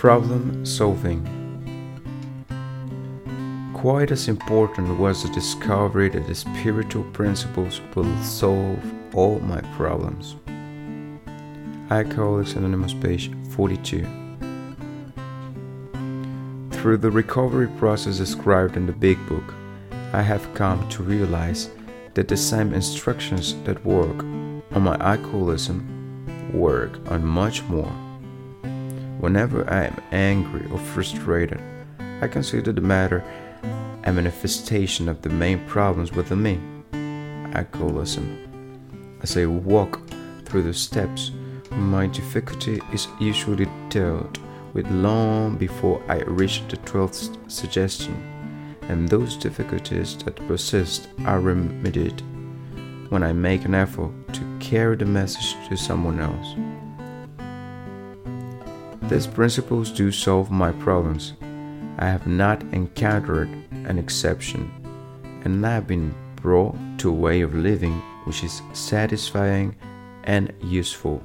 Problem solving. Quite as important was the discovery that the spiritual principles will solve all my problems. Alcoholics Anonymous, page 42. Through the recovery process described in the Big Book, I have come to realize that the same instructions that work on my alcoholism work on much more. Whenever I am angry or frustrated, I consider the matter a manifestation of the main problems within me I alcoholism. As I walk through the steps, my difficulty is usually dealt with long before I reach the 12th suggestion, and those difficulties that persist are remedied when I make an effort to carry the message to someone else. These principles do solve my problems. I have not encountered an exception, and I have been brought to a way of living which is satisfying and useful.